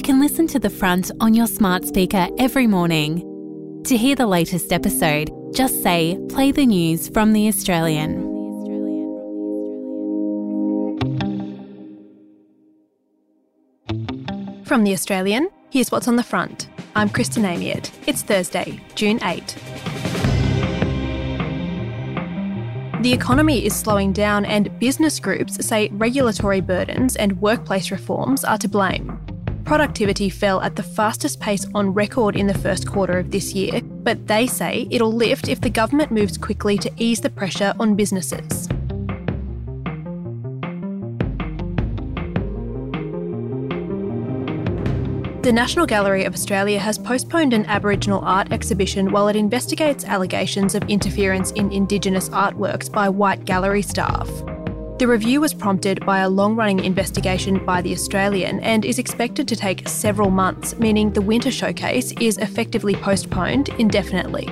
You can listen to The Front on your smart speaker every morning. To hear the latest episode, just say, play the news from The Australian. From The Australian, here's what's on the front. I'm Kristen Amiet. It's Thursday, June 8. The economy is slowing down, and business groups say regulatory burdens and workplace reforms are to blame. Productivity fell at the fastest pace on record in the first quarter of this year, but they say it'll lift if the government moves quickly to ease the pressure on businesses. The National Gallery of Australia has postponed an Aboriginal art exhibition while it investigates allegations of interference in Indigenous artworks by white gallery staff. The review was prompted by a long running investigation by The Australian and is expected to take several months, meaning the winter showcase is effectively postponed indefinitely.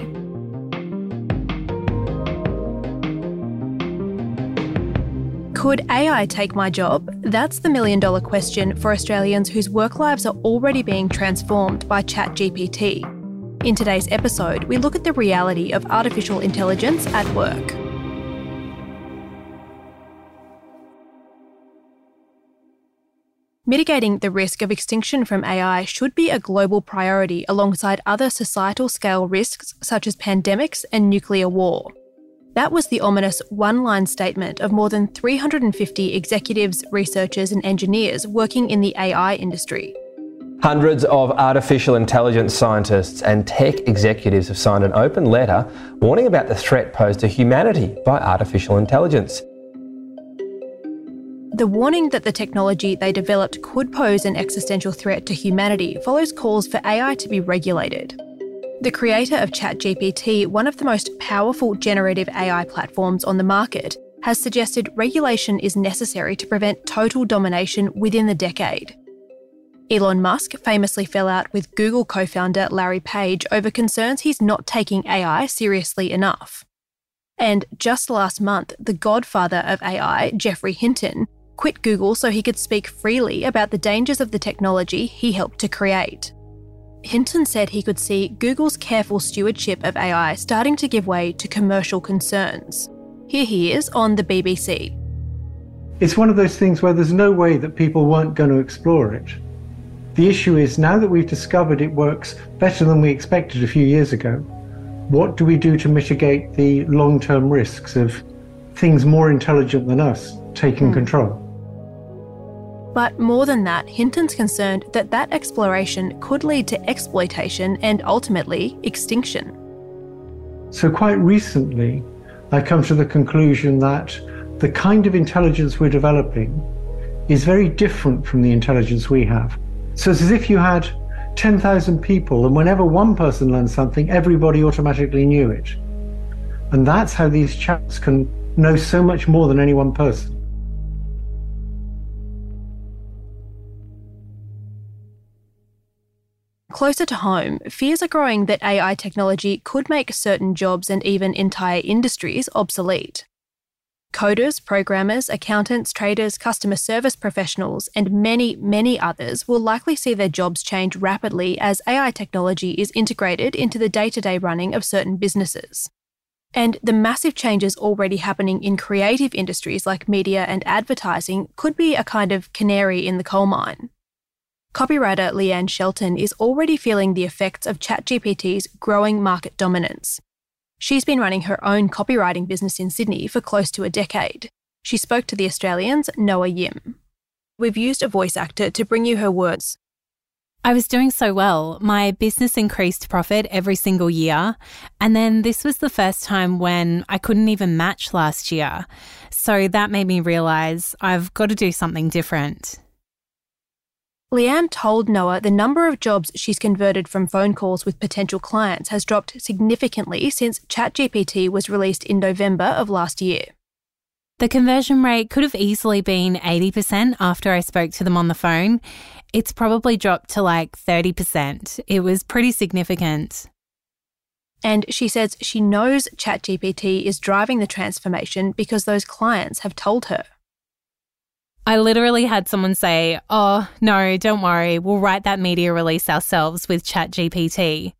Could AI take my job? That's the million dollar question for Australians whose work lives are already being transformed by ChatGPT. In today's episode, we look at the reality of artificial intelligence at work. Mitigating the risk of extinction from AI should be a global priority alongside other societal scale risks such as pandemics and nuclear war. That was the ominous one line statement of more than 350 executives, researchers, and engineers working in the AI industry. Hundreds of artificial intelligence scientists and tech executives have signed an open letter warning about the threat posed to humanity by artificial intelligence. The warning that the technology they developed could pose an existential threat to humanity follows calls for AI to be regulated. The creator of ChatGPT, one of the most powerful generative AI platforms on the market, has suggested regulation is necessary to prevent total domination within the decade. Elon Musk famously fell out with Google co founder Larry Page over concerns he's not taking AI seriously enough. And just last month, the godfather of AI, Geoffrey Hinton, quit Google so he could speak freely about the dangers of the technology he helped to create. Hinton said he could see Google's careful stewardship of AI starting to give way to commercial concerns. Here he is on the BBC. It's one of those things where there's no way that people weren't going to explore it. The issue is now that we've discovered it works better than we expected a few years ago, what do we do to mitigate the long term risks of things more intelligent than us taking mm. control? But more than that, Hinton's concerned that that exploration could lead to exploitation and ultimately extinction. So, quite recently, I come to the conclusion that the kind of intelligence we're developing is very different from the intelligence we have. So, it's as if you had 10,000 people, and whenever one person learned something, everybody automatically knew it. And that's how these chaps can know so much more than any one person. Closer to home, fears are growing that AI technology could make certain jobs and even entire industries obsolete. Coders, programmers, accountants, traders, customer service professionals, and many, many others will likely see their jobs change rapidly as AI technology is integrated into the day to day running of certain businesses. And the massive changes already happening in creative industries like media and advertising could be a kind of canary in the coal mine. Copywriter Leanne Shelton is already feeling the effects of ChatGPT's growing market dominance. She's been running her own copywriting business in Sydney for close to a decade. She spoke to the Australian's Noah Yim. We've used a voice actor to bring you her words. I was doing so well. My business increased profit every single year. And then this was the first time when I couldn't even match last year. So that made me realize I've got to do something different. Leanne told Noah the number of jobs she's converted from phone calls with potential clients has dropped significantly since ChatGPT was released in November of last year. The conversion rate could have easily been 80% after I spoke to them on the phone. It's probably dropped to like 30%. It was pretty significant. And she says she knows ChatGPT is driving the transformation because those clients have told her. I literally had someone say, Oh, no, don't worry, we'll write that media release ourselves with ChatGPT.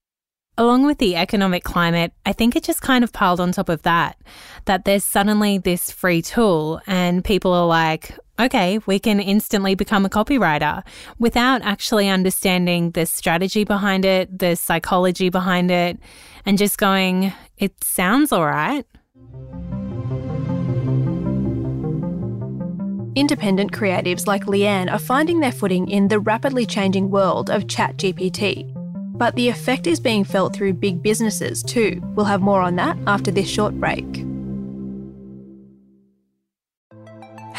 Along with the economic climate, I think it just kind of piled on top of that, that there's suddenly this free tool, and people are like, okay, we can instantly become a copywriter without actually understanding the strategy behind it, the psychology behind it, and just going, it sounds all right. Independent creatives like Leanne are finding their footing in the rapidly changing world of ChatGPT. But the effect is being felt through big businesses too. We'll have more on that after this short break.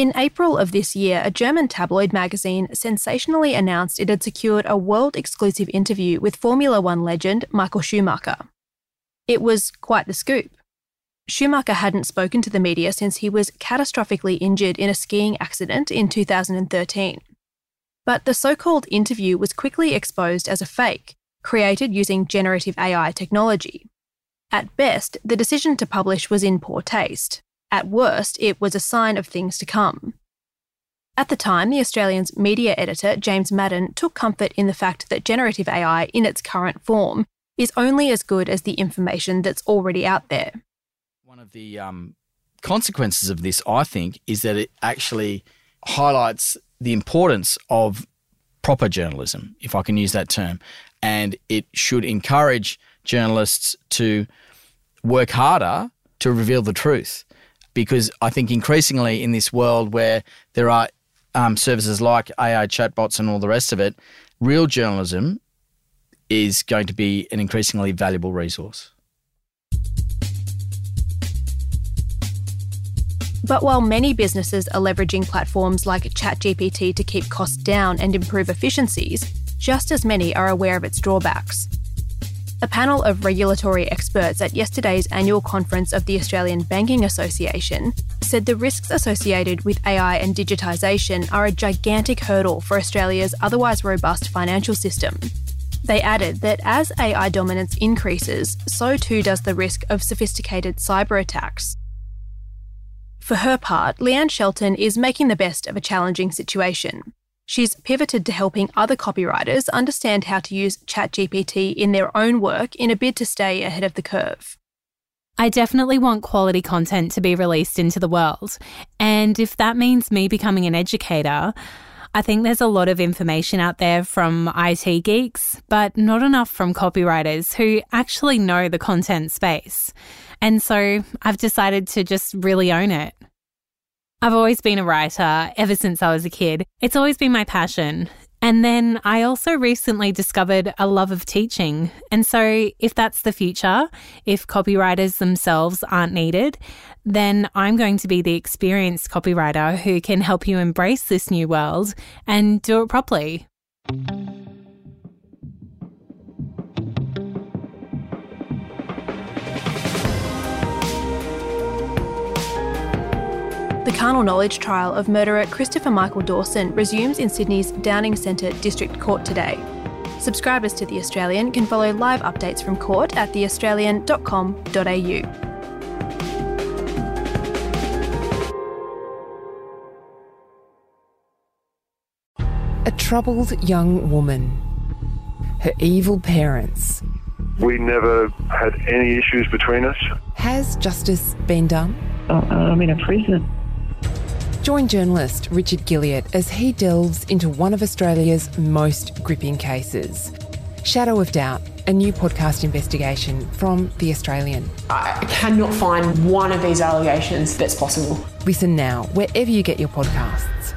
In April of this year, a German tabloid magazine sensationally announced it had secured a world exclusive interview with Formula One legend Michael Schumacher. It was quite the scoop. Schumacher hadn't spoken to the media since he was catastrophically injured in a skiing accident in 2013. But the so called interview was quickly exposed as a fake, created using generative AI technology. At best, the decision to publish was in poor taste. At worst, it was a sign of things to come. At the time, the Australian's media editor, James Madden, took comfort in the fact that generative AI, in its current form, is only as good as the information that's already out there. One of the um, consequences of this, I think, is that it actually highlights the importance of proper journalism, if I can use that term. And it should encourage journalists to work harder to reveal the truth because I think increasingly in this world where there are um, services like AI chatbots and all the rest of it, real journalism is going to be an increasingly valuable resource. But while many businesses are leveraging platforms like ChatGPT to keep costs down and improve efficiencies, just as many are aware of its drawbacks. A panel of regulatory experts at yesterday's annual conference of the Australian Banking Association said the risks associated with AI and digitisation are a gigantic hurdle for Australia's otherwise robust financial system. They added that as AI dominance increases, so too does the risk of sophisticated cyber attacks. For her part, Leanne Shelton is making the best of a challenging situation. She's pivoted to helping other copywriters understand how to use ChatGPT in their own work in a bid to stay ahead of the curve. I definitely want quality content to be released into the world. And if that means me becoming an educator, I think there's a lot of information out there from IT geeks, but not enough from copywriters who actually know the content space. And so I've decided to just really own it. I've always been a writer ever since I was a kid. It's always been my passion. And then I also recently discovered a love of teaching. And so, if that's the future, if copywriters themselves aren't needed, then I'm going to be the experienced copywriter who can help you embrace this new world and do it properly. The carnal knowledge trial of murderer Christopher Michael Dawson resumes in Sydney's Downing Centre District Court today. Subscribers to The Australian can follow live updates from court at theaustralian.com.au. A troubled young woman. Her evil parents. We never had any issues between us. Has justice been done? Uh, I'm in a prison. Join journalist Richard Guilliatt as he delves into one of Australia's most gripping cases. Shadow of Doubt, a new podcast investigation from The Australian. I cannot find one of these allegations that's possible. Listen now, wherever you get your podcasts.